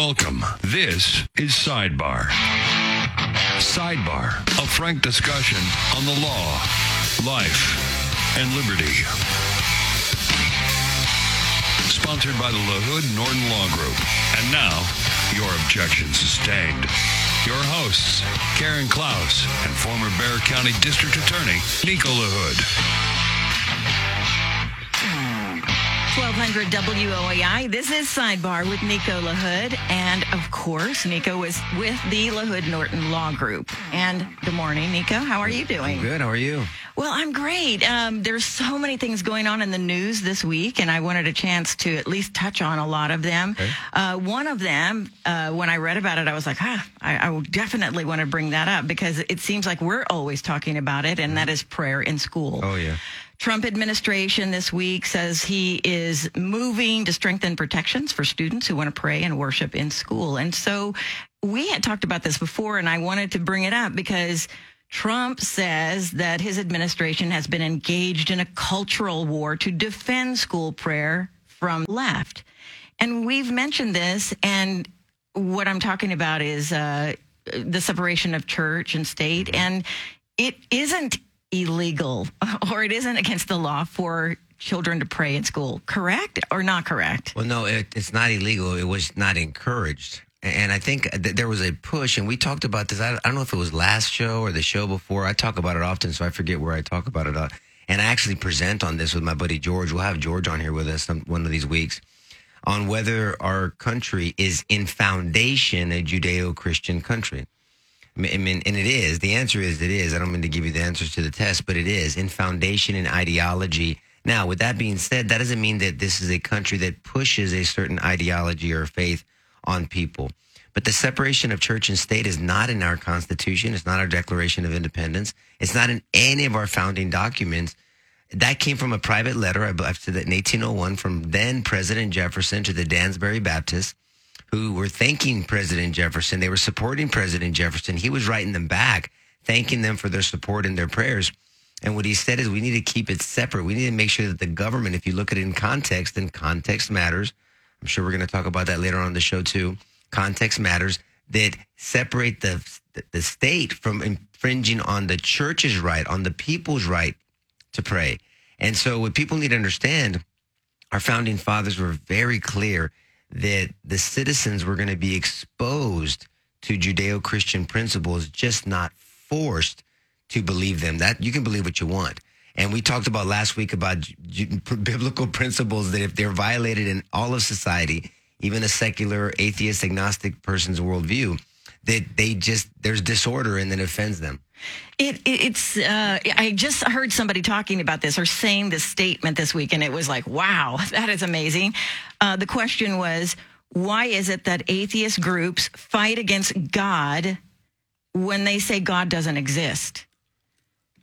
Welcome. This is Sidebar. Sidebar, a frank discussion on the law, life, and liberty. Sponsored by the LaHood Norton Law Group. And now, your objection sustained. Your hosts, Karen Klaus and former Bexar County District Attorney, Nico LaHood. 1200 WOAI. This is Sidebar with Nico LaHood. And of course, Nico is with the LaHood Norton Law Group. And good morning, Nico. How are you doing? Good. How are you? Well, I'm great. Um, there's so many things going on in the news this week, and I wanted a chance to at least touch on a lot of them. Okay. Uh, one of them, uh, when I read about it, I was like, ah, I, I definitely want to bring that up because it seems like we're always talking about it, and that is prayer in school. Oh, yeah. Trump administration this week says he is moving to strengthen protections for students who want to pray and worship in school. And so we had talked about this before and I wanted to bring it up because Trump says that his administration has been engaged in a cultural war to defend school prayer from left. And we've mentioned this and what I'm talking about is uh, the separation of church and state and it isn't illegal or it isn't against the law for children to pray in school, correct or not correct? Well, no, it, it's not illegal. It was not encouraged. And I think that there was a push, and we talked about this. I, I don't know if it was last show or the show before. I talk about it often, so I forget where I talk about it. Uh, and I actually present on this with my buddy George. We'll have George on here with us some, one of these weeks on whether our country is in foundation a Judeo-Christian country. I mean, and it is. The answer is it is. I don't mean to give you the answers to the test, but it is in foundation and ideology. Now, with that being said, that doesn't mean that this is a country that pushes a certain ideology or faith on people. But the separation of church and state is not in our Constitution. It's not our Declaration of Independence. It's not in any of our founding documents. That came from a private letter, I believe, in 1801 from then President Jefferson to the Danbury Baptists who were thanking President Jefferson. They were supporting President Jefferson. He was writing them back, thanking them for their support and their prayers. And what he said is we need to keep it separate. We need to make sure that the government, if you look at it in context, then context matters. I'm sure we're going to talk about that later on the show too. Context matters that separate the the state from infringing on the church's right, on the people's right to pray. And so what people need to understand, our founding fathers were very clear that the citizens were going to be exposed to Judeo-Christian principles, just not forced to believe them. That you can believe what you want. And we talked about last week about j- biblical principles that if they're violated in all of society, even a secular, atheist, agnostic person's worldview, that they just there's disorder and then offends them. It, it, it's. Uh, I just heard somebody talking about this or saying this statement this week, and it was like, "Wow, that is amazing." Uh, the question was, why is it that atheist groups fight against God when they say God doesn't exist?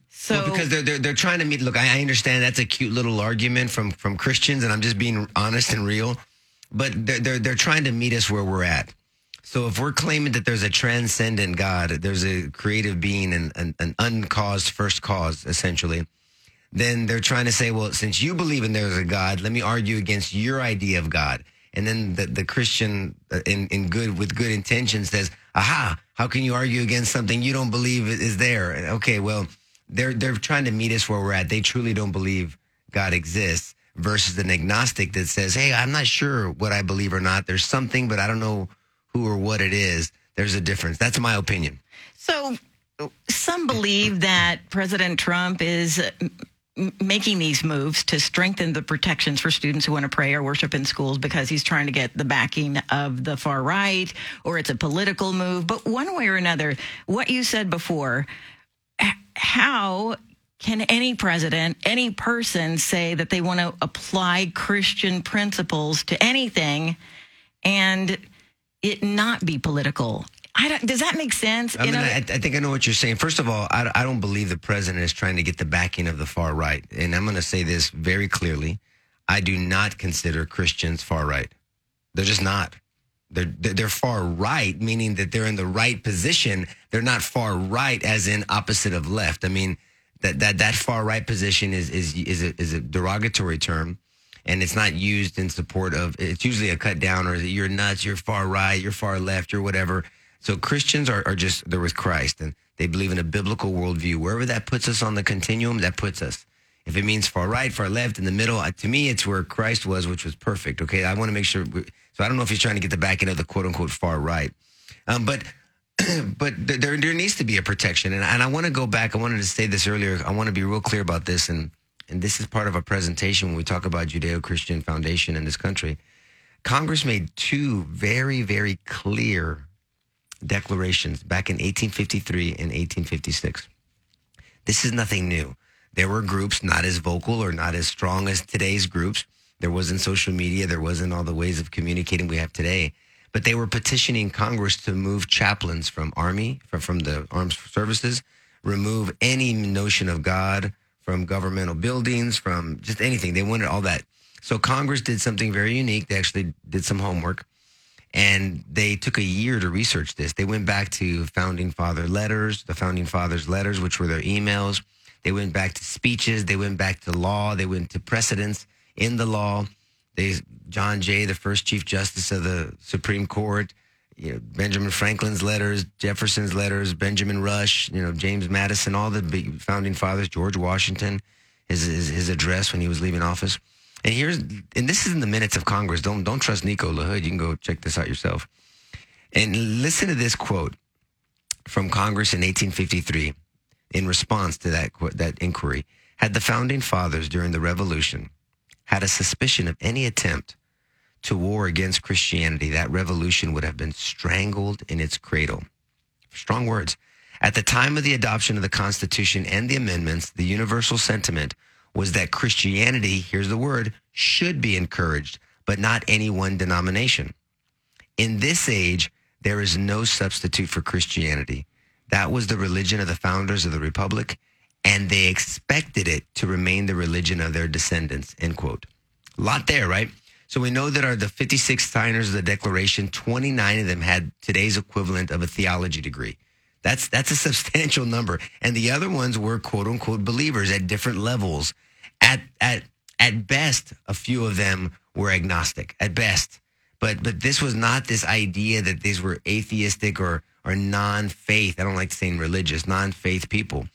So well, because they're, they're they're trying to meet. Look, I, I understand that's a cute little argument from from Christians, and I'm just being honest and real. But they're they're, they're trying to meet us where we're at. So if we're claiming that there's a transcendent God, there's a creative being and an, an uncaused first cause, essentially, then they're trying to say, well, since you believe in there's a God, let me argue against your idea of God. And then the, the Christian uh, in, in good with good intention says, aha, how can you argue against something you don't believe is there? Okay, well, they're they're trying to meet us where we're at. They truly don't believe God exists versus an agnostic that says, hey, I'm not sure what I believe or not. There's something, but I don't know who or what it is. There's a difference. That's my opinion. So some believe that President Trump is making these moves to strengthen the protections for students who want to pray or worship in schools because he's trying to get the backing of the far right or it's a political move. But one way or another, what you said before, how can any president, any person say that they want to apply Christian principles to anything and it not be political? I don't, does that make sense? I You mean, know- I, I think I know what you're saying. First of all, I, I don't believe the president is trying to get the backing of the far right. And I'm going to say this very clearly. I do not consider Christians far right. They're just not. They're, they're they're far right, meaning that they're in the right position. They're not far right as in opposite of left. I mean, that, that, that far right position is, is, is a, is a derogatory term. And it's not used in support of. It's usually a cut down or you're nuts, you're far right, you're far left, you're whatever. So Christians are, are just they're with Christ and they believe in a biblical worldview. Wherever that puts us on the continuum, that puts us. If it means far right, far left, in the middle, to me, it's where Christ was, which was perfect. Okay, I want to make sure. We, so I don't know if he's trying to get the back end of the quote unquote far right, um, but but there there needs to be a protection, and, and I want to go back. I wanted to say this earlier. I want to be real clear about this, and and this is part of a presentation when we talk about Judeo-Christian foundation in this country. Congress made two very very clear declarations back in 1853 and 1856. This is nothing new. There were groups not as vocal or not as strong as today's groups. There wasn't social media. There wasn't all the ways of communicating we have today. But they were petitioning Congress to move chaplains from Army, from, from the armed services, remove any notion of God from governmental buildings, from just anything. They wanted all that. So Congress did something very unique. They actually did some homework and they took a year to research this. They went back to founding father letters, the founding fathers' letters, which were their emails. They went back to speeches. They went back to law. They went to precedents in the law. They, John Jay, the first Chief Justice of the Supreme Court, you know, Benjamin Franklin's letters, Jefferson's letters, Benjamin Rush, you know, James Madison, all the big founding fathers, George Washington, his, his, his address when he was leaving office. And here's, and this is in the minutes of Congress. Don't don't trust Nico LaHood. You can go check this out yourself. And listen to this quote from Congress in 1853 in response to that that inquiry. Had the founding fathers during the Revolution had a suspicion of any attempt to war against Christianity, that revolution would have been strangled in its cradle. Strong words. At the time of the adoption of the Constitution and the amendments, the universal sentiment was that Christianity, here's the word, should be encouraged, but not any one denomination. In this age, there is no substitute for Christianity. That was the religion of the founders of the Republic, and they expected it to remain the religion of their descendants, end quote. A lot there, right? So we know that are the 56 signers of the Declaration, 29 of them had today's equivalent of a theology degree. That's that's a substantial number. And the other ones were quote unquote believers at different levels at at at best, a few of them were agnostic. At best, but but this was not this idea that these were atheistic or or non-faith. I don't like saying religious, non-faith people.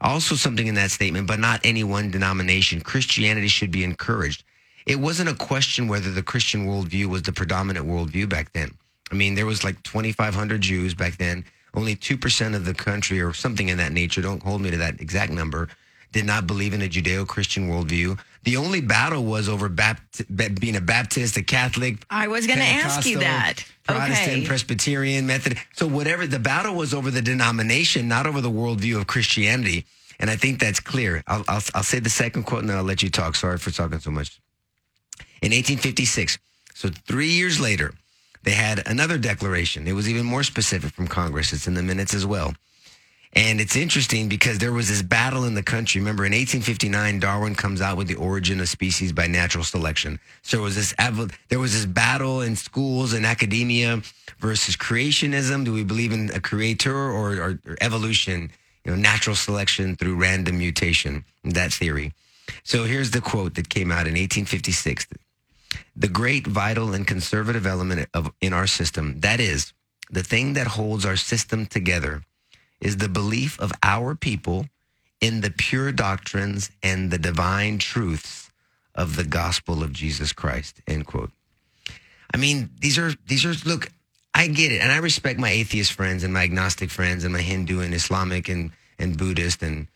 Also, something in that statement, but not any one denomination. Christianity should be encouraged. It wasn't a question whether the Christian worldview was the predominant worldview back then. I mean, there was like 2,500 Jews back then. Only 2% of the country or something in that nature, don't hold me to that exact number, did not believe in a Judeo Christian worldview. The only battle was over Bapt- being a Baptist, a Catholic. I was going to ask you that. Protestant, okay. Presbyterian, Method. So whatever the battle was over the denomination, not over the worldview of Christianity. And I think that's clear. I'll, I'll, I'll say the second quote and then I'll let you talk. Sorry for talking so much. In 1856, so three years later, they had another declaration. It was even more specific from Congress. It's in the minutes as well. And it's interesting because there was this battle in the country. Remember, in 1859, Darwin comes out with the origin of species by natural selection. So there was this there was this battle in schools and academia versus creationism. Do we believe in a creator or, or, or evolution? You know, natural selection through random mutation. That theory. So here's the quote that came out in 1856. The great vital and conservative element of in our system, that is, the thing that holds our system together is the belief of our people in the pure doctrines and the divine truths of the gospel of Jesus Christ. End quote. I mean, these are these are look, I get it, and I respect my atheist friends and my agnostic friends and my Hindu and Islamic and and Buddhist and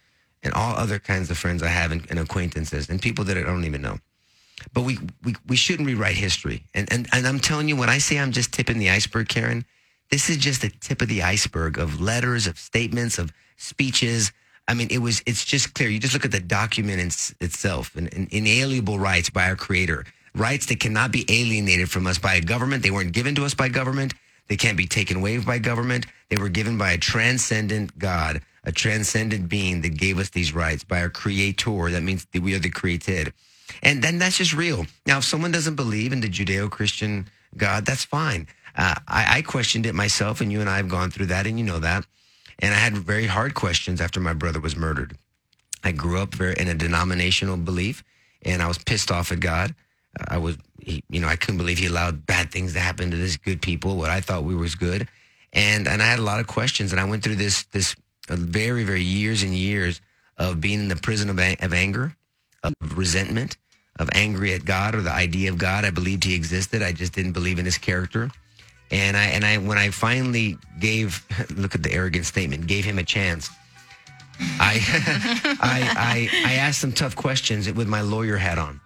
and all other kinds of friends I have and, and acquaintances and people that I don't even know. But we, we we shouldn't rewrite history. And, and and I'm telling you, when I say I'm just tipping the iceberg, Karen, this is just the tip of the iceberg of letters, of statements, of speeches. I mean, it was, it's just clear. You just look at the document in, itself and, and inalienable rights by our creator, rights that cannot be alienated from us by a government. They weren't given to us by government. They can't be taken away by government. They were given by a transcendent God, a transcendent being that gave us these rights by our creator. That means that we are the created. And then that's just real. Now, if someone doesn't believe in the Judeo Christian God, that's fine. Uh, I, I questioned it myself, and you and I have gone through that, and you know that. And I had very hard questions after my brother was murdered. I grew up very in a denominational belief, and I was pissed off at God. I was, he, you know, I couldn't believe he allowed bad things to happen to this good people. What I thought we was good, and and I had a lot of questions, and I went through this this uh, very very years and years of being in the prison of, of anger, of resentment, of angry at God or the idea of God. I believed He existed. I just didn't believe in His character. And I and I when I finally gave look at the arrogant statement, gave Him a chance. I I, I I asked some tough questions with my lawyer hat on,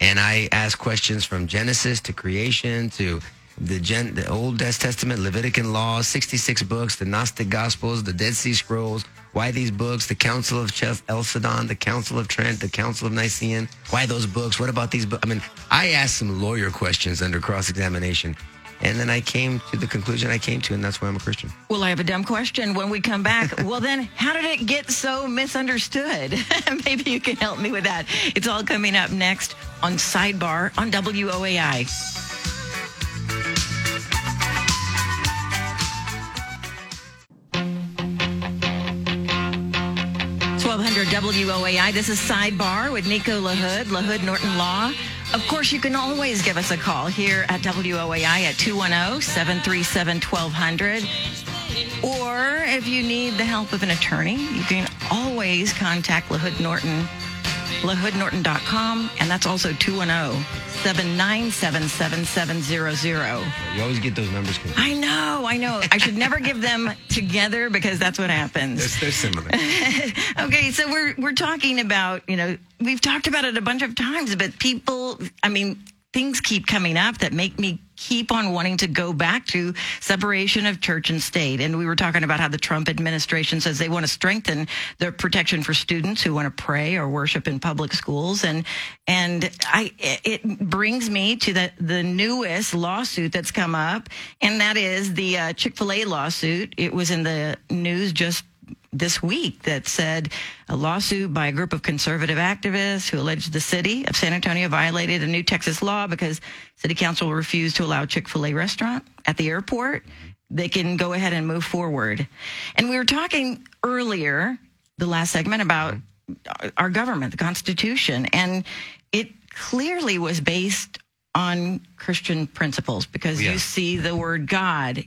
and I asked questions from Genesis to creation to the, Gen, the Old Testament, Levitican law, 66 books, the Gnostic Gospels, the Dead Sea Scrolls. Why these books? The Council of Chalcedon, the Council of Trent, the Council of Nicene. Why those books? What about these books? I mean, I asked some lawyer questions under cross examination. And then I came to the conclusion I came to, and that's why I'm a Christian. Well, I have a dumb question when we come back. well, then, how did it get so misunderstood? Maybe you can help me with that. It's all coming up next on Sidebar on WOAI. 1200 WOAI. This is Sidebar with Nico LaHood, LaHood Norton Law. Of course, you can always give us a call here at WOAI at 210-737-1200. Or if you need the help of an attorney, you can always contact LaHood Norton, lahoodnorton.com, and that's also 210 797 7700. You always get those numbers confused. I know, I know. I should never give them together because that's what happens. They're, they're similar. okay, so we're we're talking about, you know, we've talked about it a bunch of times, but people, I mean, things keep coming up that make me keep on wanting to go back to separation of church and state. And we were talking about how the Trump administration says they want to strengthen the protection for students who want to pray or worship in public schools. And, and I, it brings me to the, the newest lawsuit that's come up. And that is the uh, Chick-fil-A lawsuit. It was in the news just this week that said a lawsuit by a group of conservative activists who alleged the city of San Antonio violated a new Texas law because city council refused to allow Chick-fil-A restaurant at the airport. They can go ahead and move forward. And we were talking earlier, the last segment about our government, the Constitution, and it clearly was based on Christian principles because Yeah. you see the word God,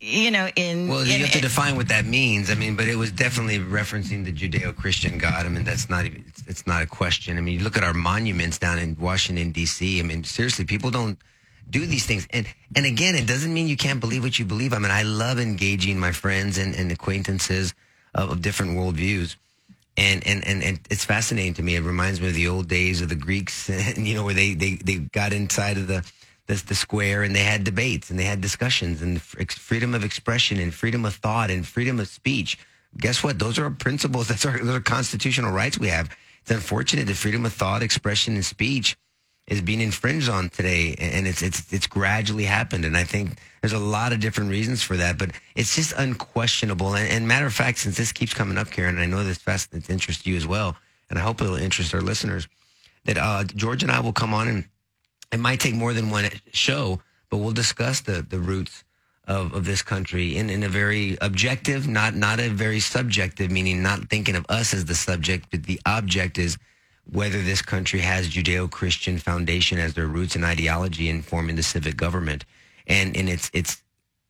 you know, in Well, in- you have to define what that means. I mean, but it was definitely referencing the Judeo-Christian God. I mean, that's not even, it's, it's not a question. I mean, you look at our monuments down in Washington D.C. I mean, seriously, people don't do these things. And and again, it doesn't mean you can't believe what you believe. I mean, I love engaging my friends and, and acquaintances of, of different worldviews. And, and, and, and it's fascinating to me. It reminds me of the old days of the Greeks, and, you know, where they, they, they got inside of the, the, the square and they had debates and they had discussions and freedom of expression and freedom of thought and freedom of speech. Guess what? Those are principles. That's our, those are constitutional rights we have. It's unfortunate that freedom of thought, expression, and speech is being infringed on today, and it's it's it's gradually happened. And I think there's a lot of different reasons for that, but it's just unquestionable. And, and matter of fact, since this keeps coming up, Karen, I know this fast interests you as well, and I hope it'll interest our listeners. That uh, George and I will come on, and it might take more than one show, but we'll discuss the the roots of, of this country in, in a very objective, not not a very subjective, meaning not thinking of us as the subject, but the object is whether this country has Judeo-Christian foundation as their roots and ideology in forming the civic government. And and it's it's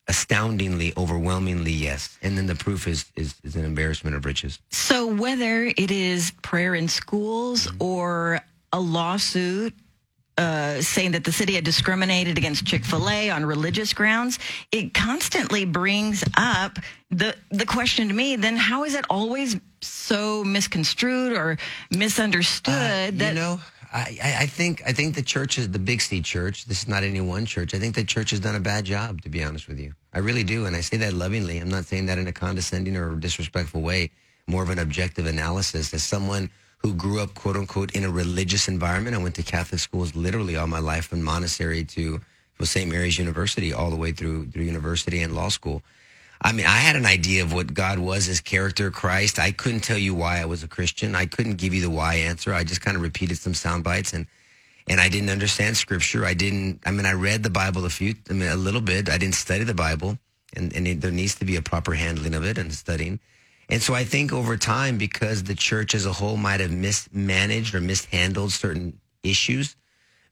astoundingly, overwhelmingly yes. And then the proof is is, is an embarrassment of riches. So whether it is prayer in schools or a lawsuit uh, saying that the city had discriminated against Chick Fil A on religious grounds, it constantly brings up the the question to me. Then how is it always so misconstrued or misunderstood Uh, that you know, I, I, I think I think the church is the Big C church. This is not any one church. I think the church has done a bad job, to be honest with you. I really do, and I say that lovingly. I'm not saying that in a condescending or disrespectful way. More of an objective analysis. As someone who grew up, quote unquote, in a religious environment, I went to Catholic schools literally all my life, from monastery to St. Mary's University, all the way through through university and law school. I mean, I had an idea of what God was, his character, Christ. I couldn't tell you why I was a Christian. I couldn't give you the why answer. I just kind of repeated some sound bites and and I didn't understand scripture. I didn't I mean I read the Bible a few I mean a little bit. I didn't study the Bible and and it, there needs to be a proper handling of it and studying. And so I think over time because the church as a whole might have mismanaged or mishandled certain issues,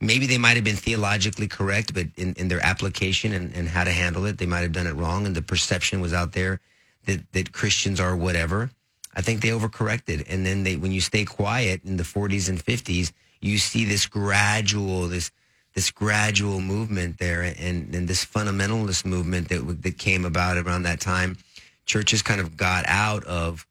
maybe they might have been theologically correct, but in, in their application and, and how to handle it, they might have done it wrong. And the perception was out there that, that Christians are whatever. I think they overcorrected. And then they, when you stay quiet in the 40s and 50s, you see this gradual, this, this gradual movement there and, and this fundamentalist movement that, that came about around that time. Churches kind of got out of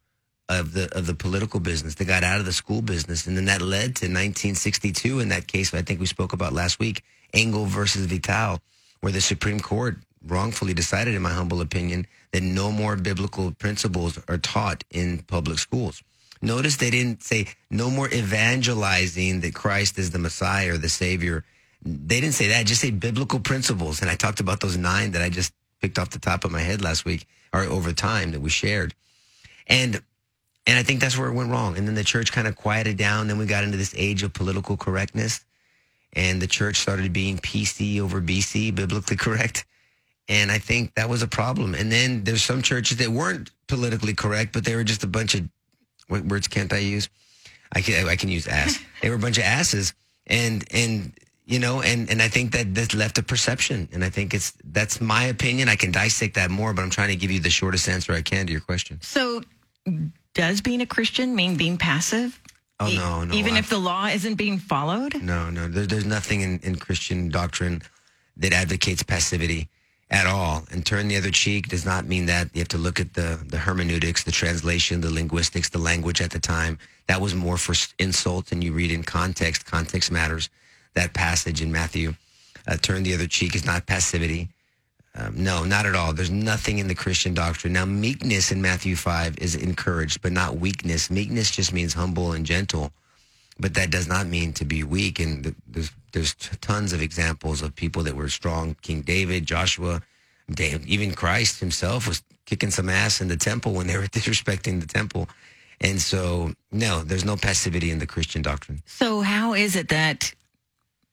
of the of the political business. They got out of the school business, and then that led to 1962. In that case, I think we spoke about last week, Engel versus Vitale, where the Supreme Court wrongfully decided, in my humble opinion, that no more biblical principles are taught in public schools. Notice they didn't say no more evangelizing that Christ is the Messiah or the Savior. They didn't say that. Just say biblical principles. And I talked about those nine that I just picked off the top of my head last week or over time that we shared. And and I think that's where it went wrong. And then the church kind of quieted down. Then we got into this age of political correctness. And the church started being PC over BC, biblically correct. And I think that was a problem. And then there's some churches that weren't politically correct, but they were just a bunch of what words can't I use? I can I can use ass. they were a bunch of asses. And and you know, and and I think that this left a perception. And I think it's that's my opinion. I can dissect that more, but I'm trying to give you the shortest answer I can to your question. So does being a Christian mean being passive? Oh no, no. Even I- if the law isn't being followed? No, no. There, there's nothing in, in Christian doctrine that advocates passivity at all. And turn the other cheek does not mean that. You have to look at the, the hermeneutics, the translation, the linguistics, the language at the time. That was more for s- insult, and you read in context. Context matters. That passage in Matthew, uh, turn the other cheek is not passivity. Um, no, not at all. There's nothing in the Christian doctrine. Now, meekness in Matthew 5 is encouraged, but not weakness. Meekness just means humble and gentle but that does not mean to be weak. And th- there's there's tons of examples of people that were strong. King David, Joshua, even Christ himself was kicking some ass in the temple when they were disrespecting the temple. And so, no, there's no passivity in the Christian doctrine. So how is it that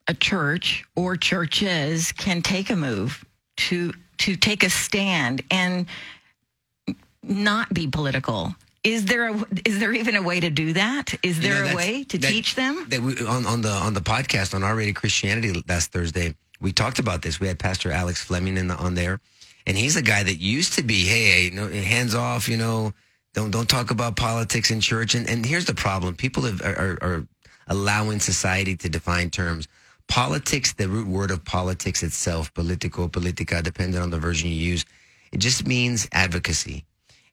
a church or churches can take a move to to take a stand and not be political? Is there a is there even a way to do that? Is You know, there a way to that- teach them? That we, on, on the on the podcast on our Rated Christianity last Thursday, we talked about this. We had Pastor Alex Fleming in the, on there, and he's a guy that used to be, hey, you know, hands off, you know, don't don't talk about politics in church. And and here's the problem: people have, are, are allowing society to define terms. Politics, the root word of politics itself, politico, politica, depending on the version you use, it just means advocacy.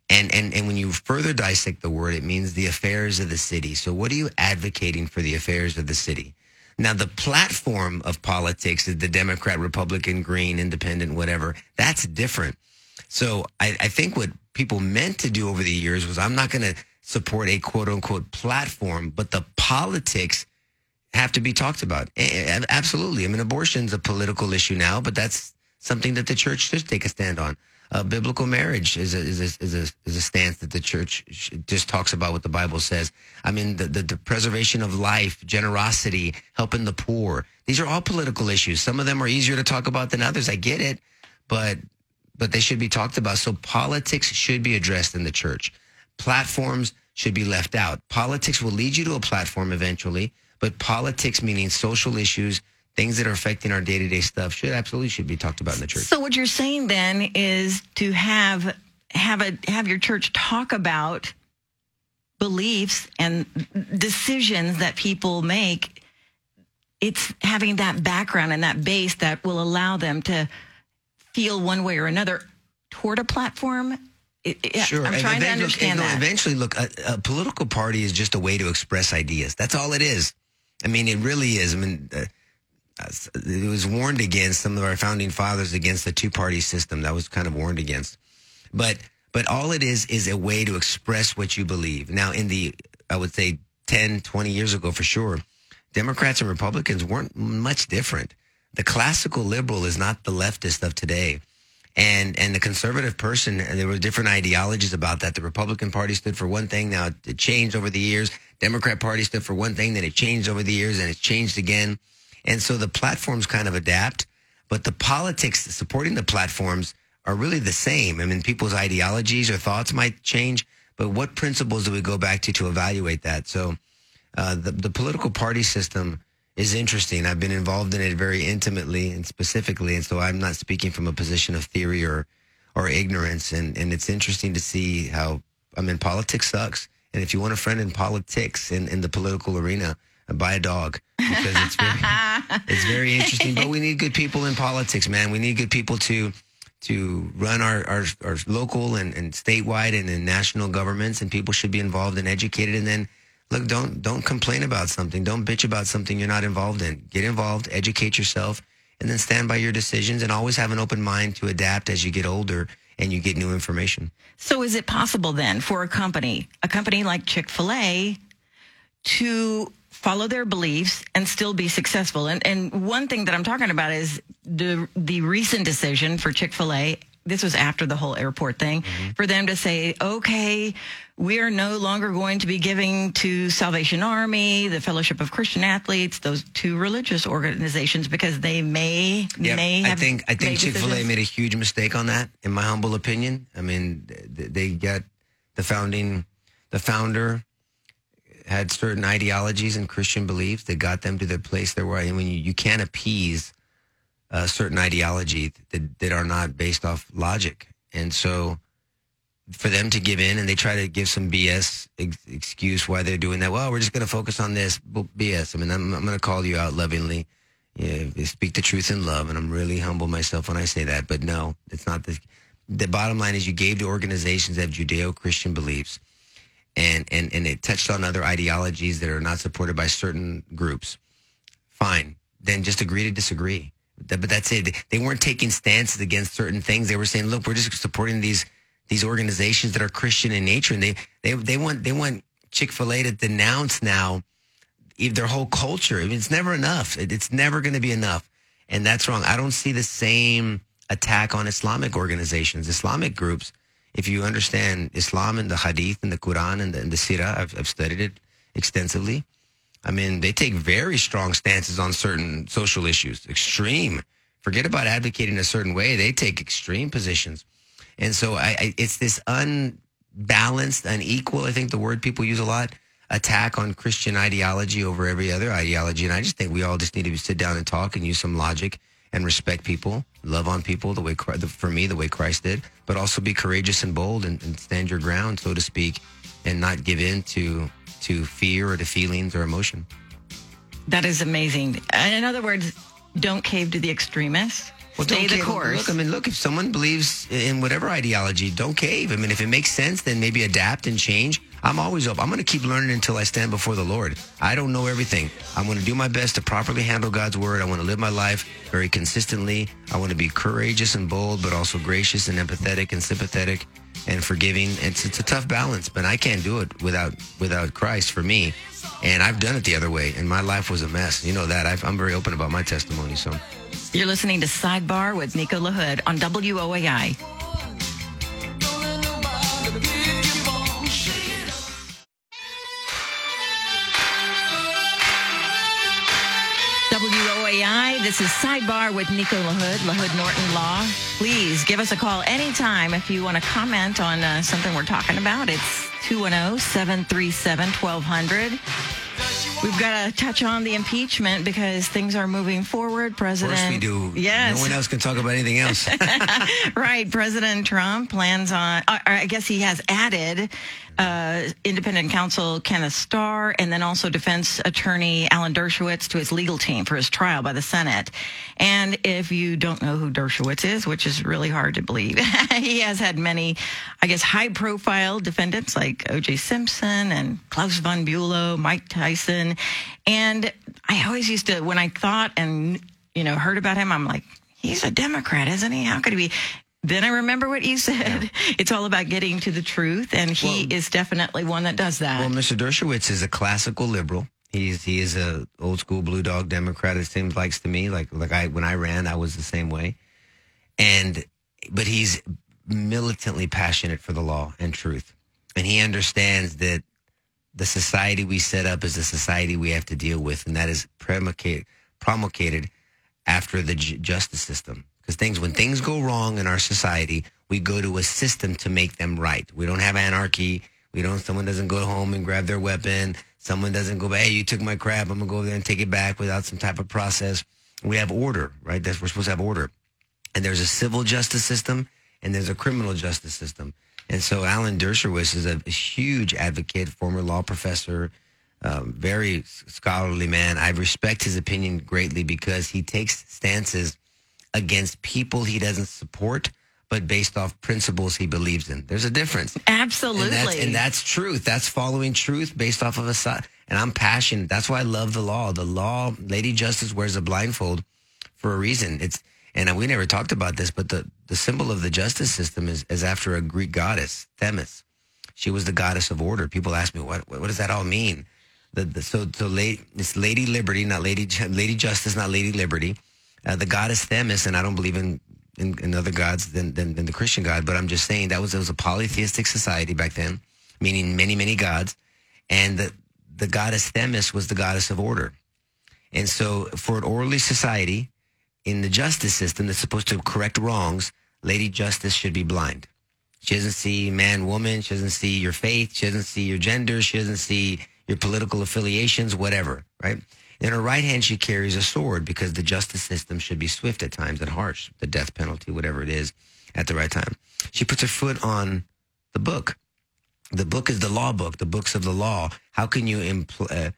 And, and, and when you further dissect the word, it means the affairs of the city. So what are you advocating for the affairs of the city? Now, the platform of politics is the Democrat, Republican, Green, Independent, whatever. That's different. So I, I think what people meant to do over the years was I'm not going to support a quote unquote platform, but the politics have to be talked about. Absolutely. I mean, abortion's a political issue now, but that's something that the church should take a stand on. Uh, biblical marriage is a, is, a, is, a, is a stance that the church just talks about what the Bible says. I mean, the, the, the preservation of life, generosity, helping the poor. These are all political issues. Some of them are easier to talk about than others. I get it, but but they should be talked about. So politics should be addressed in the church. Platforms should be left out. Politics will lead you to a platform eventually, but politics, meaning social issues, things that are affecting our day to day stuff, should absolutely should be talked about in the church. So what you're saying then is to have have a have your church talk about beliefs and decisions that people make. It's having that background and that base that will allow them to feel one way or another toward a platform. It- it- Sure. I'm And trying to understand no, that. Eventually, look, a, a political party is just a way to express ideas. That's all it is. I mean, it really is. I mean, uh, uh, it was warned against some of our founding fathers against the two party system. That was kind of warned against. But but all it is is a way to express what you believe. Now, in the I would say 10, 20 years ago, for sure, Democrats and Republicans weren't much different. The classical liberal is not the leftist of today. And and the conservative person, there were different ideologies about that. The Republican Party stood for one thing. Now it changed over the years. Democrat Party stood for one thing. Then it changed over the years, and it's changed again. And so the platforms kind of adapt, but the politics supporting the platforms are really the same. I mean, people's ideologies or thoughts might change, but what principles do we go back to to evaluate that? So uh, the the political party system is interesting. I've been involved in it very intimately and specifically, and so I'm not speaking from a position of theory or or ignorance. And and it's interesting to see how I mean politics sucks. And if you want a friend in politics in, in the political arena, buy a dog because it's very it's very interesting. But we need good people in politics, man. We need good people to to run our, our, our local and, and statewide and in national governments and people should be involved and educated and then look don't don't complain about something don't bitch about something you're not involved in get involved educate yourself and then stand by your decisions and always have an open mind to adapt as you get older and you get new information So is it possible then for a company, a company like Chick-fil-A to follow their beliefs and still be successful? And and one thing that I'm talking about is the the recent decision for Chick-fil-A this was after the whole airport thing mm-hmm. for them to say, okay, we are no longer going to be giving to Salvation Army, the Fellowship of Christian Athletes, those two religious organizations, because they may Yeah, may I think I think Chick Fil A made a huge mistake on that, in my humble opinion. I mean, they got the founding, the founder had certain ideologies and Christian beliefs that got them to the place they were. And when you, you can't appease a certain ideology that that are not based off logic, and so for them to give in and they try to give some BS ex- excuse why they're doing that. Well, we're just going to focus on this BS. I mean, I'm, I'm going to call you out lovingly. Yeah, speak the truth in love, and I'm really humble myself when I say that. But no, it's not the. The bottom line is you gave to organizations that have Judeo-Christian beliefs, and and and it touched on other ideologies that are not supported by certain groups. Fine, then just agree to disagree. But that's it. They weren't taking stances against certain things. They were saying, "Look, we're just supporting these these organizations that are Christian in nature." And they they they want they want Chick Fil A to denounce now their whole culture. I mean, it's never enough. It, it's never going to be enough, and that's wrong. I don't see the same attack on Islamic organizations, Islamic groups. If you understand Islam and the Hadith and the Quran and the, and the Sirah, I've, I've studied it extensively. I mean, they take very strong stances on certain social issues, extreme. Forget about advocating a certain way; they take extreme positions, and so I, I, it's this unbalanced, unequal. I think the word people use a lot attack on Christian ideology over every other ideology, and I just think we all just need to sit down and talk and use some logic and respect people, love on people the way for me the way Christ did, but also be courageous and bold and, and stand your ground, so to speak, and not give in to to fear or to feelings or emotion. That is amazing. In other words, don't cave to the extremists. Stay the cave. course. Look, I mean, look, if someone believes in whatever ideology, don't cave. I mean, if it makes sense, then maybe adapt and change. I'm always up. I'm going to keep learning until I stand before the Lord. I don't know everything. I'm going to do my best to properly handle God's word. I want to live my life very consistently. I want to be courageous and bold, but also gracious and empathetic and sympathetic and forgiving. It's, it's a tough balance, but I can't do it without without Christ for me. And I've done it the other way, and my life was a mess. You know that. I've, I'm very open about my testimony. So. You're listening to Sidebar with Nico LaHood on WOAI. This is Sidebar with Nico LaHood, LaHood Norton Law. Please give us a call anytime if you want to comment on uh, something we're talking about. It's 210 737 1200. We've got to touch on the impeachment because things are moving forward. President, Of course we do. Yes. No one else can talk about anything else. right. President Trump plans on, uh, I guess he has added uh, independent counsel Kenneth Starr and then also defense attorney Alan Dershowitz to his legal team for his trial by the Senate. And if you don't know who Dershowitz is, which is really hard to believe, he has had many, I guess, high profile defendants like O.J. Simpson and Klaus von Bülow, Mike Tyson. And I always used to, when I thought and, you know, heard about him, I'm like, he's a Democrat, isn't he? How could he be? Then I remember what you said. It's all about getting to the truth, and he is definitely one that does that. well, Mr. Dershowitz is a classical liberal. He's he is a old school blue dog Democrat. It seems like to me, like like I when I ran, I was the same way. And but he's militantly passionate for the law and truth, and he understands that the society we set up is the society we have to deal with, and that is promulgated, after the ju- justice system. Because things, when things go wrong in our society, we go to a system to make them right. We don't have anarchy. We don't. Someone doesn't go home and grab their weapon. Someone doesn't go hey, you took my crap. I'm going to go over there and take it back without some type of process. We have order, right? That's, we're supposed to have order. And there's a civil justice system and there's a criminal justice system. And so Alan Dershowitz is a, a huge advocate, former law professor, um, very scholarly man. I respect his opinion greatly because he takes stances against people he doesn't support, but based off principles he believes in. There's a difference. Absolutely. And that's, and that's truth. That's following truth based off of a side. And I'm passionate. That's why I love the law. The law, Lady Justice wears a blindfold for a reason. It's, and we never talked about this, but the, the symbol of the justice system is, is after a Greek goddess, Themis. She was the goddess of order. People ask me, what, what does that all mean? The, the, so, so late, it's Lady Liberty, not Lady, Lady Justice, not Lady Liberty. Uh, the goddess Themis, and I don't believe in, in, in other gods than, than, than the Christian God, but I'm just saying that was, it was a polytheistic society back then, meaning many, many gods. And the, the goddess Themis was the goddess of order. And so for an orderly society in the justice system that's supposed to correct wrongs, Lady Justice should be blind. She doesn't see man, woman. She doesn't see your faith. She doesn't see your gender. She doesn't see your political affiliations, whatever, right? In her right hand, she carries a sword because the justice system should be swift at times and harsh, the death penalty, whatever it is, at the right time. She puts her foot on the book. The book is the law book, the books of the law. How can you impl- uh,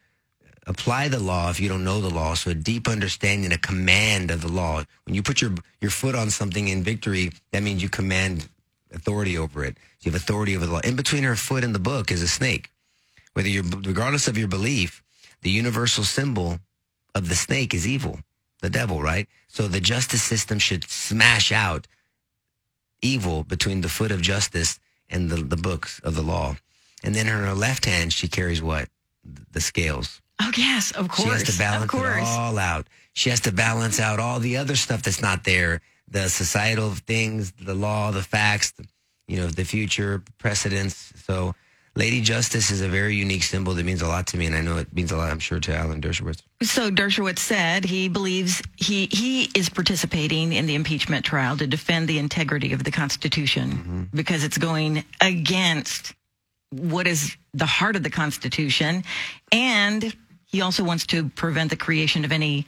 apply the law if you don't know the law? So a deep understanding, a command of the law. When you put your, your foot on something in victory, that means you command authority over it. You have authority over the law. In between her foot and the book is a snake. Whether you're, regardless of your belief, the universal symbol of the snake is evil, the devil, right? So the justice system should smash out evil between the foot of justice and the, the books of the law. And then in her left hand, she carries what? The scales. Oh, yes, of course. She has to balance it all out. She has to balance out all the other stuff that's not there. The societal things, the law, the facts, the, you know, the future precedents. So Lady Justice is a very unique symbol that means a lot to me. And I know it means a lot, I'm sure, to Alan Dershowitz. So Dershowitz said he believes he, he is participating in the impeachment trial to defend the integrity of the Constitution Mm-hmm. because it's going against what is the heart of the Constitution. And he also wants to prevent the creation of any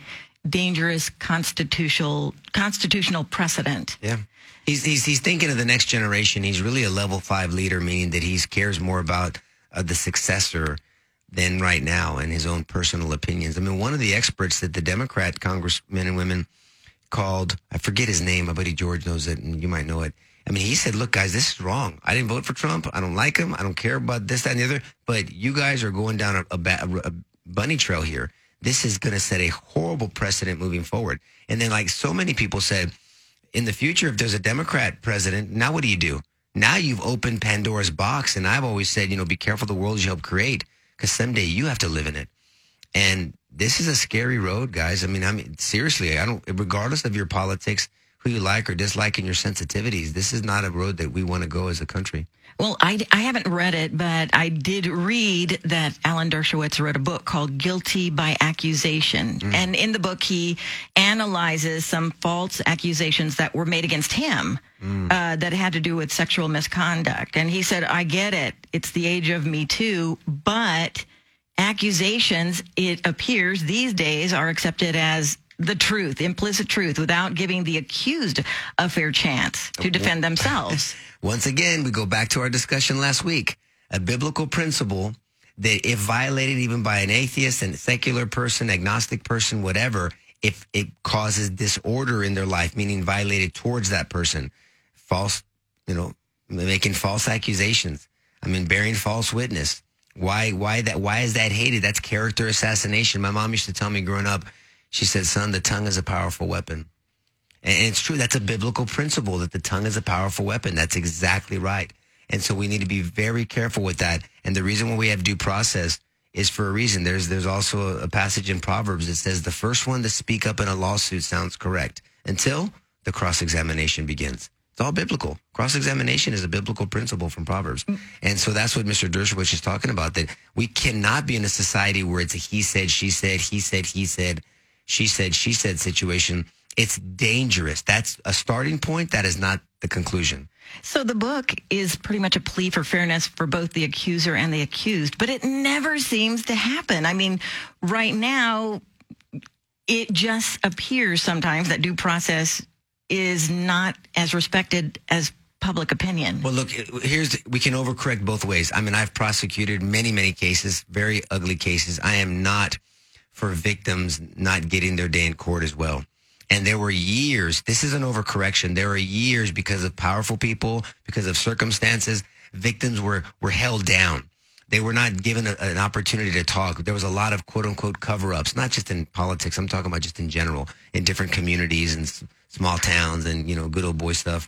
dangerous constitutional constitutional precedent. Yeah. He's, he's, he's thinking of the next generation. He's really a level five leader, meaning that he cares more about uh, the successor than right now and his own personal opinions. I mean, one of the experts that the Democrat congressmen and women called, I forget his name, my buddy George knows it, and you might know it. I mean, he said, look, guys, this is wrong. I didn't vote for Trump. I don't like him. I don't care about this, that, and the other. But you guys are going down a, a, a bunny trail here. This is going to set a horrible precedent moving forward. And then, like so many people said, in the future, if there's a Democrat president, now what do you do? Now you've opened Pandora's box. And I've always said, you know, be careful the world you help create because someday you have to live in it. And this is a scary road, guys. I mean, I mean, seriously, I don't, regardless of your politics, who you like or dislike and your sensitivities, this is not a road that we want to go as a country. Well, I, I haven't read it, but I did read that Alan Dershowitz wrote a book called Guilty by Accusation. Mm. And in the book, he analyzes some false accusations that were made against him mm. uh, that had to do with sexual misconduct. And he said, I get it. It's the age of Me Too, but accusations, it appears these days, are accepted as the truth, implicit truth, without giving the accused a fair chance to uh, defend themselves. Once again, we go back to our discussion last week. A biblical principle that if violated even by an atheist and secular person, agnostic person, whatever, if it causes disorder in their life, meaning violated towards that person, false, you know, making false accusations. I mean, bearing false witness. Why, why that, why is that hated? That's character assassination. My mom used to tell me growing up, she said, son, the tongue is a powerful weapon. And it's true. That's a biblical principle that the tongue is a powerful weapon. That's exactly right. And so we need to be very careful with that. And the reason why we have due process is for a reason. There's, there's also a passage in Proverbs that says the first one to speak up in a lawsuit sounds correct until the cross examination begins. It's all biblical. Cross examination is a biblical principle from Proverbs. Mm. And so that's what Mr. Dershowitz is talking about that we cannot be in a society where it's a he said, she said, he said, he said, she said, she said situation. It's dangerous. That's a starting point. That is not the conclusion. So the book is pretty much a plea for fairness for both the accuser and the accused, but it never seems to happen. I mean, right now, it just appears sometimes that due process is not as respected as public opinion. Well, look, here's we can overcorrect both ways. I mean, I've prosecuted many, many cases, very ugly cases. I am not for victims not getting their day in court as well. And there were years, this is an overcorrection. There were years because of powerful people, because of circumstances, victims were, were held down. They were not given a, an opportunity to talk. There was a lot of quote unquote cover ups, not just in politics. I'm talking about just in general, in different communities and s- small towns and, you know, good old boy stuff.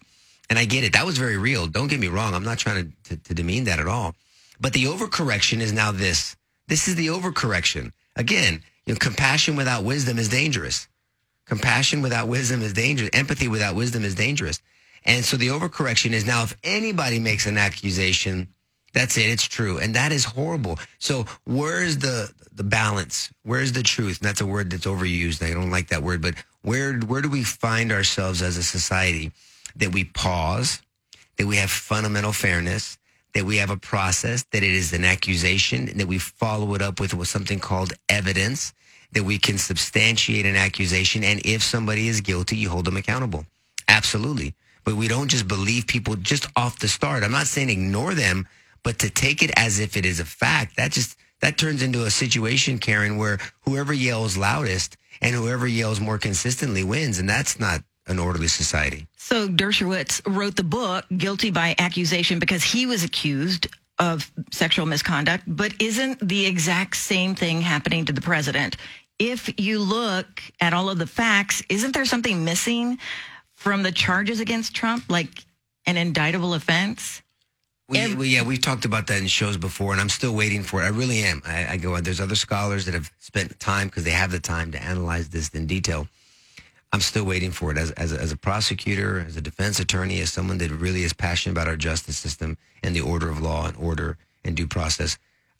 And I get it. That was very real. Don't get me wrong. I'm not trying to, to, to demean that at all. But the overcorrection is now this. This is the overcorrection. Again, you know, compassion without wisdom is dangerous. Compassion without wisdom is dangerous. Empathy without wisdom is dangerous. And so the overcorrection is now if anybody makes an accusation, that's it. It's true. And that is horrible. So where's the the balance? Where's the truth? And that's a word that's overused. I don't like that word, but where where do we find ourselves as a society that we pause, that we have fundamental fairness, that we have a process, that it is an accusation, and that we follow it up with, with something called evidence, that we can substantiate an accusation, and if somebody is guilty, you hold them accountable. Absolutely. But we don't just believe people just off the start. I'm not saying ignore them, but to take it as if it is a fact, that just that turns into a situation, Karen, where whoever yells loudest and whoever yells more consistently wins, and that's not an orderly society. So Dershowitz wrote the book Guilty by Accusation because he was accused of sexual misconduct, but isn't the exact same thing happening to the president? If you look at all of the facts, isn't there something missing from the charges against Trump, like an indictable offense? We, we, yeah, we've talked about that in shows before, and I'm still waiting for it. I really am. I, I go. There's other scholars that have spent time because they have the time to analyze this in detail. I'm still waiting for it as, as, a, as a prosecutor, as a defense attorney, as someone that really is passionate about our justice system and the order of law and order and due process.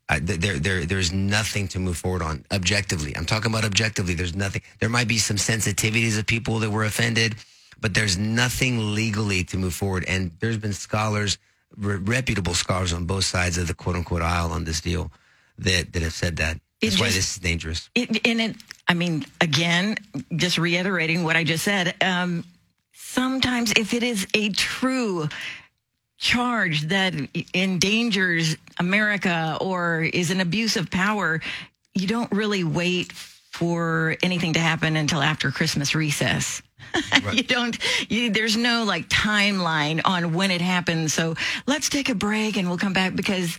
I, there, there, there's nothing to move forward on objectively. I'm talking about objectively. There's nothing. There might be some sensitivities of people that were offended, but there's nothing legally to move forward. And there's been scholars, re- reputable scholars on both sides of the quote unquote aisle on this deal that, that have said that. That's why this is dangerous. It, and it, I mean, again, just reiterating what I just said. Um, sometimes, if it is a true charge that endangers America or is an abuse of power, you don't really wait for anything to happen until after Christmas recess. you don't, you, there's no like timeline on when it happens. So let's take a break and we'll come back because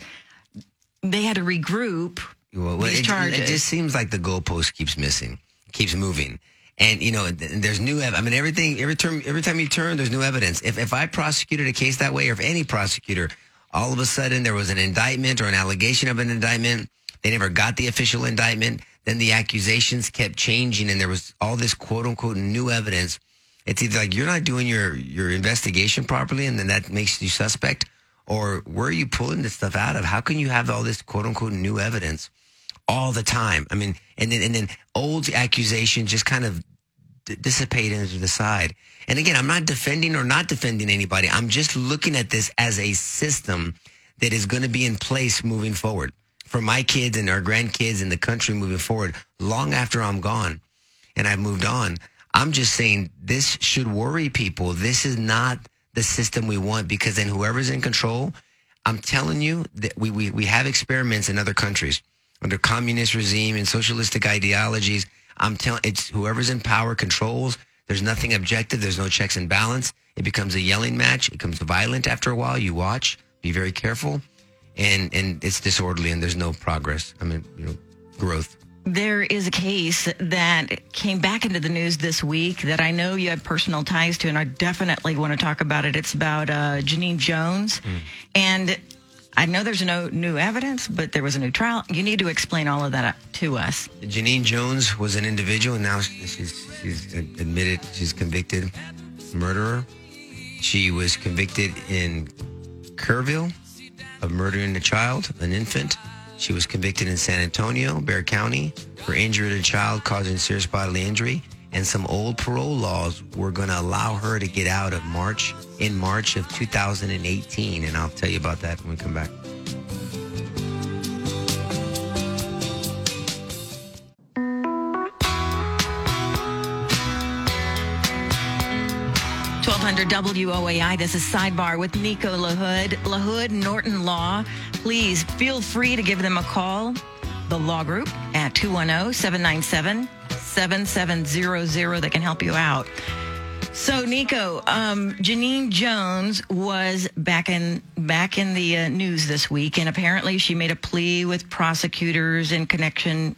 they had to regroup Well, these it, charges. it just seems like the goalpost keeps missing, keeps moving. And you know, there's new. ev- I mean, everything. Every term, every time you turn, there's new evidence. If if I prosecuted a case that way, or if any prosecutor, all of a sudden there was an indictment or an allegation of an indictment, they never got the official indictment. Then the accusations kept changing, and there was all this quote unquote new evidence. It's either like you're not doing your your investigation properly, and then that makes you suspect, or where are you pulling this stuff out of? How can you have all this quote unquote new evidence? All the time. I mean, and then and then old accusations just kind of dissipate into the side. And again, I'm not defending or not defending anybody. I'm just looking at this as a system that is going to be in place moving forward for my kids and our grandkids and the country moving forward long after I'm gone and I've moved on. I'm just saying this should worry people. This is not the system we want because then whoever's in control, I'm telling you that we, we, we have experiments in other countries under communist regime and socialistic ideologies. I'm telling it's whoever's in power controls. There's nothing objective. There's no checks and balance. It becomes a yelling match. It becomes violent after a while. You watch, be very careful, and and it's disorderly and there's no progress. I mean, you know, growth. There is a case that came back into the news this week that I know you have personal ties to, and I definitely want to talk about it. It's about uh, Genene Jones. And I know there's no new evidence, but there was a new trial. You need to explain all of that to us. Genene Jones was an individual, and now she's she's admitted she's convicted murderer. She was convicted in Kerrville of murdering a child, an infant. She was convicted in San Antonio, Bexar County, for injuring a child causing serious bodily injury. And some old parole laws were going to allow her to get out of March in March of 2018. And I'll tell you about that when we come back. 1200 WOAI. This is Sidebar with Nico LaHood. LaHood, Norton Law. Please feel free to give them a call. The Law Group at 210 797 7700 that can help you out. So, Nico, um, Genene Jones was back in back in the uh, news this week, and apparently she made a plea with prosecutors in connection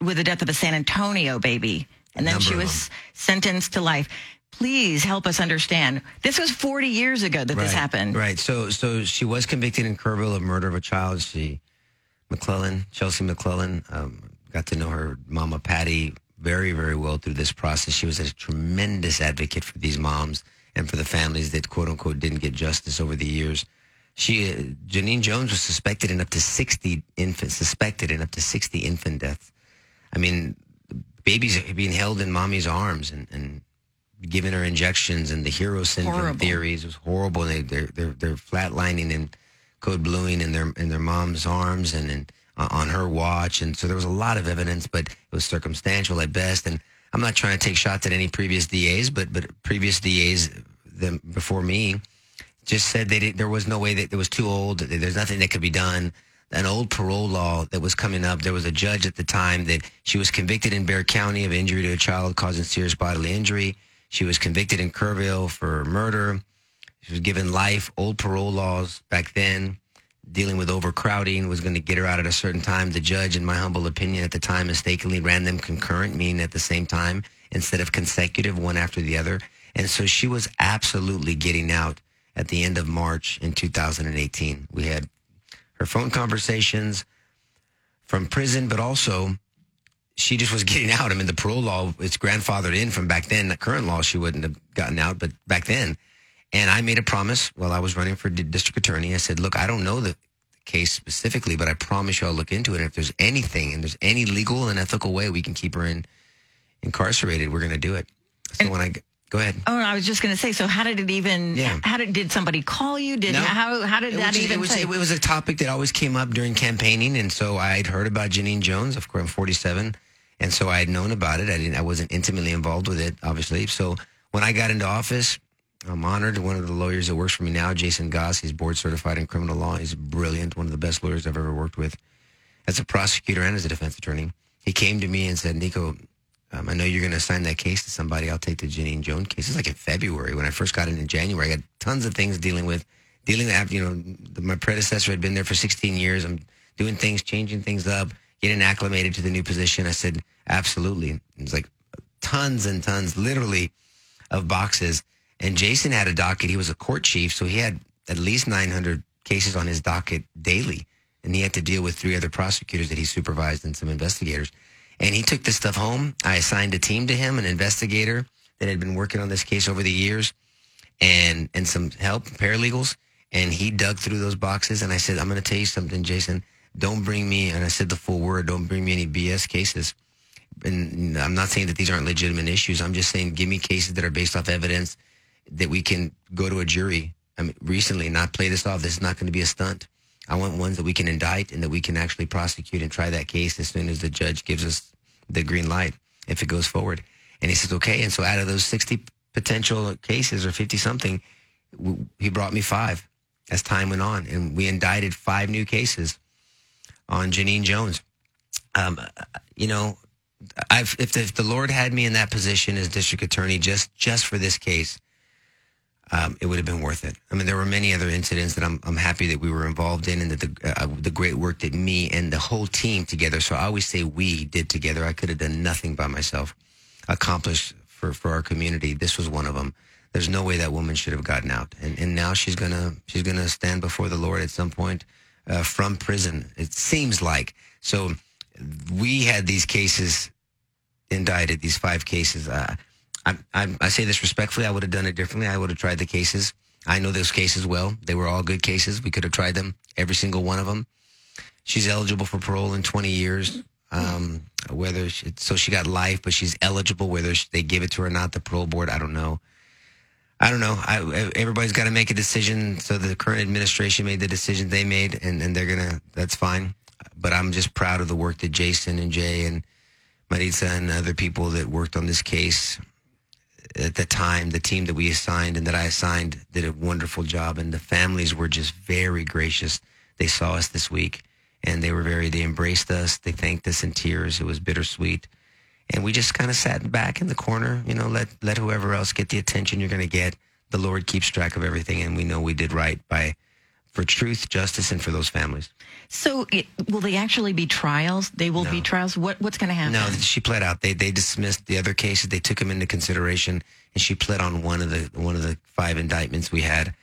with the death of a San Antonio baby, and then Number she was sentenced to life. Please help us understand. This was 40 years ago that this happened. Right. So, so she was convicted in Kerrville of murder of a child. She, McClellan, Chelsea McClellan, um, got to know her mama Patty very, very well through this process. She was a tremendous advocate for these moms and for the families that quote unquote didn't get justice over the years. She, uh, Genene Jones, was suspected in up to 60 infants, suspected in up to 60 infant deaths. I mean, babies being held in mommy's arms and, and giving her injections and the hero syndrome Horrible. theories was horrible. They, they're they're they're flatlining and code blueing in their in their mom's arms and, and uh, on her watch. And so there was a lot of evidence, but it was circumstantial at best. And I'm not trying to take shots at any previous DAs, but but previous DAs them before me just said they did, there was no way that it was too old. There's nothing that could be done. An old parole law that was coming up. There was a judge at the time that she was convicted in Bexar County of injury to a child causing serious bodily injury. She was convicted in Kerrville for murder. She was given life. Old parole laws back then, dealing with overcrowding, was going to get her out at a certain time. The judge, in my humble opinion, at the time mistakenly ran them concurrent, meaning at the same time instead of consecutive, one after the other. And so she was absolutely getting out at the end of March in 2018. We had her phone conversations from prison, but also she just was getting out. I mean, the parole law, it's grandfathered in from back then. The current law, she wouldn't have gotten out, but back then. And I made a promise while I was running for district attorney. I said, look, I don't know the case specifically, but I promise you I'll look into it. And if there's anything and there's any legal and ethical way we can keep her in incarcerated, we're going to do it. So when I go ahead. Oh, I was just going to say. So, how did it even? Yeah. How did did somebody call you? Did No. how how did that just- even? it was, it was a topic that always came up during campaigning, and so I'd heard about Genene Jones. Of course, I'm 47, and so I had known about it. I didn't. I wasn't intimately involved with it, obviously. So when I got into office, I'm honored. One of the lawyers that works for me now, Jason Goss, he's board certified in criminal law. He's brilliant. One of the best lawyers I've ever worked with, as a prosecutor and as a defense attorney. He came to me and said, "Nico." Um, I know you're going to assign that case to somebody. I'll take the Genene Jones case. It's like in February when I first got in in January. I got tons of things dealing with, dealing with, you know, the, my predecessor had been there for 16 years. I'm doing things, changing things up, getting acclimated to the new position. I said, absolutely. It's like tons and tons, literally, of boxes. And Jason had a docket. He was a court chief, so he had at least 900 cases on his docket daily. And he had to deal with three other prosecutors that he supervised and some investigators. And he took this stuff home. I assigned a team to him, an investigator that had been working on this case over the years, and and some help, paralegals. And he dug through those boxes. And I said, I'm going to tell you something, Jason. Don't bring me, and I said the full word, don't bring me any BS cases. And I'm not saying that these aren't legitimate issues. I'm just saying, give me cases that are based off evidence that we can go to a jury. I mean, recently, not play this off. This is not going to be a stunt. I want ones that we can indict and that we can actually prosecute and try that case as soon as the judge gives us the green light if it goes forward. And he says, okay. And so out of those 60 potential cases or 50 something, he brought me five as time went on. And we indicted five new cases on Genene Jones. Um, you know, I've, if, the, if the Lord had me in that position as district attorney just, just for this case, it would have been worth it. I mean, there were many other incidents that I'm, I'm happy that we were involved in and that the, uh, the great work that me and the whole team together. So I always say we did together. I could have done nothing by myself, accomplished for, for our community. This was one of them. There's no way that woman should have gotten out. And, and now she's going to, she's going to stand before the Lord at some point, uh, from prison. It seems like. So we had these cases indicted, these five cases. Uh, I, I, say this respectfully. I would have done it differently. I would have tried the cases. I know those cases well. They were all good cases. We could have tried them, every single one of them. She's eligible for parole in 20 years. Um, whether she, so she got life, but she's eligible. Whether they give it to her or not, the parole board, I don't know. I don't know. I, everybody's got to make a decision. So the current administration made the decision they made, and, and they're gonna. That's fine. But I'm just proud of the work that Jason and Jay and Maritza and other people that worked on this case at the time. The team that we assigned and that I assigned did a wonderful job, and the families were just very gracious. They saw us this week, and they were very. They embraced us. They thanked us in tears. It was bittersweet and we just kind of sat back in the corner, you know, let let whoever else get the attention you're going to get. The Lord keeps track of everything, and we know we did right by for truth, justice, and for those families. So, it, will they actually be trials? They will No. be trials. What what's going to happen? No, she pled out. They they dismissed the other cases. They took them into consideration, and she pled on one of the one of the five indictments we had,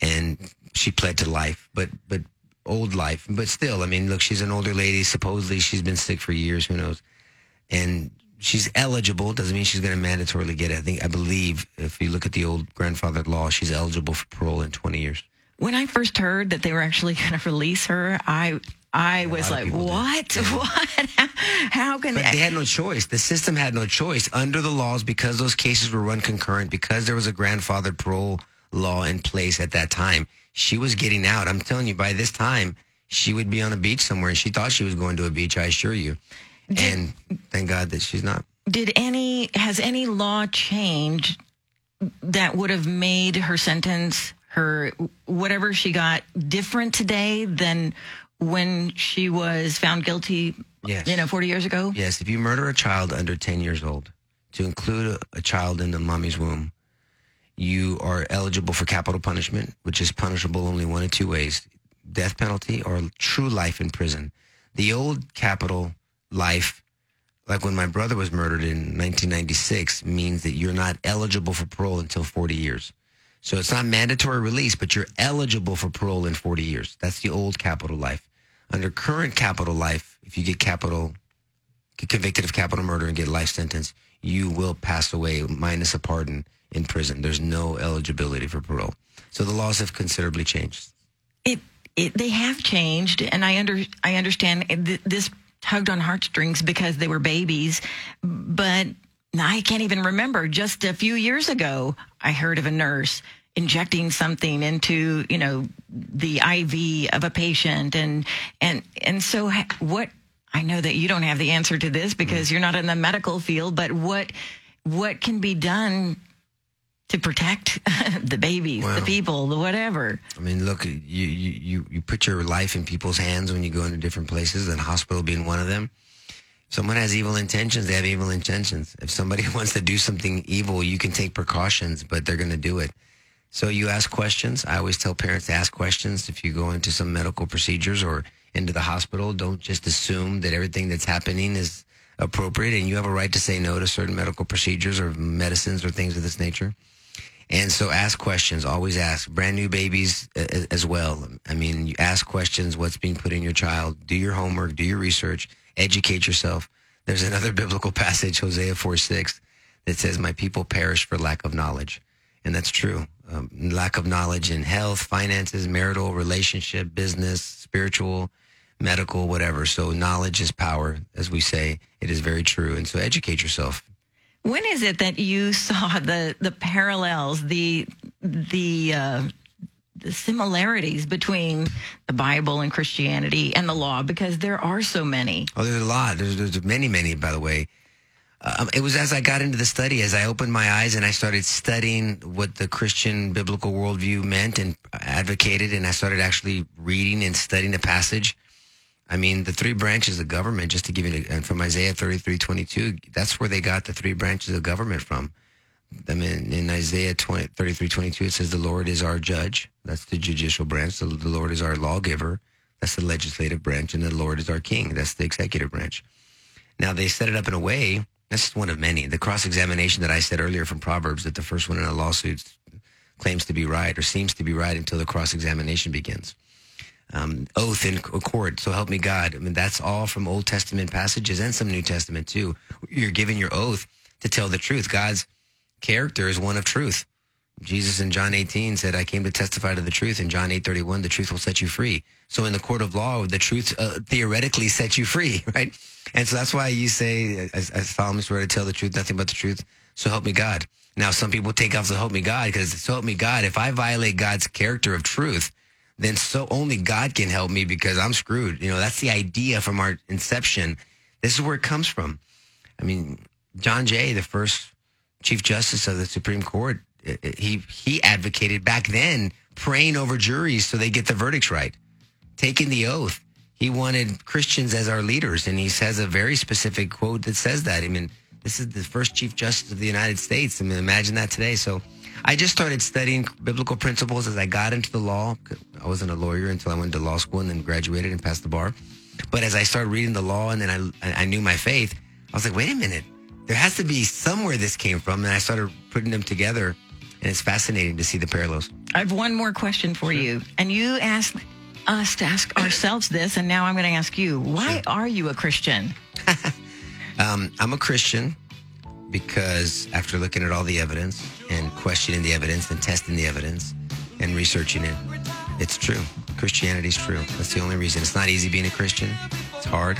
and she pled to life, but but old life. But still, I mean, look, she's an older lady. Supposedly, she's been sick for years. Who knows? And she's eligible. Doesn't mean she's going to mandatorily get it. I think I believe if you look at the old grandfather law, she's eligible for parole in 20 years. When I first heard that they were actually going to release her, I I was like, did. "What? What? How can But that?" they had no choice. The system had no choice under the laws because those cases were run concurrent, because there was a grandfathered parole law in place at that time. She was getting out. I'm telling you, by this time, she would be on a beach somewhere, and she thought she was going to a beach. I assure you. And thank God that she's not. Did any has any law changed that would have made her sentence, her whatever she got, different today than when she was found guilty? Yes. You know, forty years ago. Yes, if you murder a child under 10 years old, to include a, a child in the mommy's womb, you are eligible for capital punishment, which is punishable only one of two ways death penalty or true life in prison. The old capital life, like when my brother was murdered in 1996, means that you're not eligible for parole until 40 years. So it's not mandatory release, but you're eligible for parole in 40 years. That's the old capital life. Under current capital life, if you get capital get convicted of capital murder and get life sentence, you will pass away minus a pardon in prison. There's no eligibility for parole. So the laws have considerably changed. It, it they have changed, and I under I understand th- this tugged on heartstrings because they were babies, but I can't even remember. Just a few years ago, I heard of a nurse injecting something into you know the IV of a patient, and and and so what. I know that you don't have the answer to this because mm. you're not in the medical field, but what what can be done to protect the babies, the people, the whatever? I mean, look, you, you, you put your life in people's hands when you go into different places, and hospital being one of them. Someone has evil intentions, they have evil intentions. If somebody wants to do something evil, you can take precautions, but they're going to do it. So you ask questions. I always tell parents to ask questions if you go into some medical procedures or into the hospital. Don't just assume that everything that's happening is appropriate and you have a right to say no to certain medical procedures or medicines or things of this nature. And so ask questions, always ask. Brand new babies as well. I mean, you ask questions, what's being put in your child, do your homework, do your research, educate yourself. There's another biblical passage, Hosea 4 6, that says, My people perish for lack of knowledge. And that's true. Um, lack of knowledge in health, finances, marital, relationship, business, spiritual, medical, whatever. So knowledge is power, as we say. It is very true. And so educate yourself. When is it that you saw the the parallels, the the uh, the similarities between the Bible and Christianity and the law? Because there are so many. Oh, there's a lot. There's, there's many, many, by the way. Um, it was as I got into the study, as I opened my eyes and I started studying what the Christian biblical worldview meant and advocated, and I started actually reading and studying the passage. I mean, the three branches of government, just to give you, and from Isaiah 33, 22, that's where they got the three branches of government from. I mean, in Isaiah 20, 33, 22, it says, the Lord is our judge. That's the judicial branch. The, the Lord is our lawgiver. That's the legislative branch. And the Lord is our king. That's the executive branch. Now, they set it up in a way, that's one of many. The cross-examination that I said earlier from Proverbs, that the first one in a lawsuit claims to be right or seems to be right until the cross-examination begins. Um, oath in court, so help me God. I mean, that's all from Old Testament passages and some New Testament too. You're given your oath to tell the truth. God's character is one of truth. Jesus in John 18 said, I came to testify to the truth. In John 8 31, the truth will set you free. So in the court of law, the truth uh, theoretically sets you free, right? And so that's why you say, as, as Solomon swear to tell the truth, nothing but the truth. So help me God. Now, some people take off the help me God because so help me God. If I violate God's character of truth, then so only God can help me because I'm screwed. You know, that's the idea from our inception. This is where it comes from. I mean, John Jay, the first Chief Justice of the Supreme Court, uh, uh, he he advocated back then praying over juries so they get the verdicts right, taking the oath. He wanted Christians as our leaders, and he has a very specific quote that says that. I mean, this is the first Chief Justice of the United States. I mean, imagine that today. So, I just started studying biblical principles as I got into the law. I wasn't a lawyer until I went to law school and then graduated and passed the bar. But as I started reading the law and then I I knew my faith, I was like, wait a minute, there has to be somewhere this came from, and I started putting them together and it's fascinating to see the parallels. I have one more question for sure. you. And you asked us to ask ourselves this, and now I'm going to ask you why sure. are you a Christian? um, I'm a Christian because after looking at all the evidence and questioning the evidence and testing the evidence and researching it, it's true. Christianity is true. That's the only reason. It's not easy being a Christian, it's hard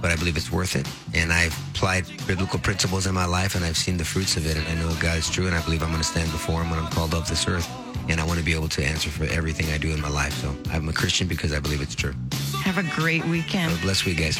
but I believe it's worth it. And I've applied biblical principles in my life and I've seen the fruits of it. And I know God is true. And I believe I'm going to stand before Him when I'm called off this earth. And I want to be able to answer for everything I do in my life. So I'm a Christian because I believe it's true. Have a great weekend. Have a blessed week, guys.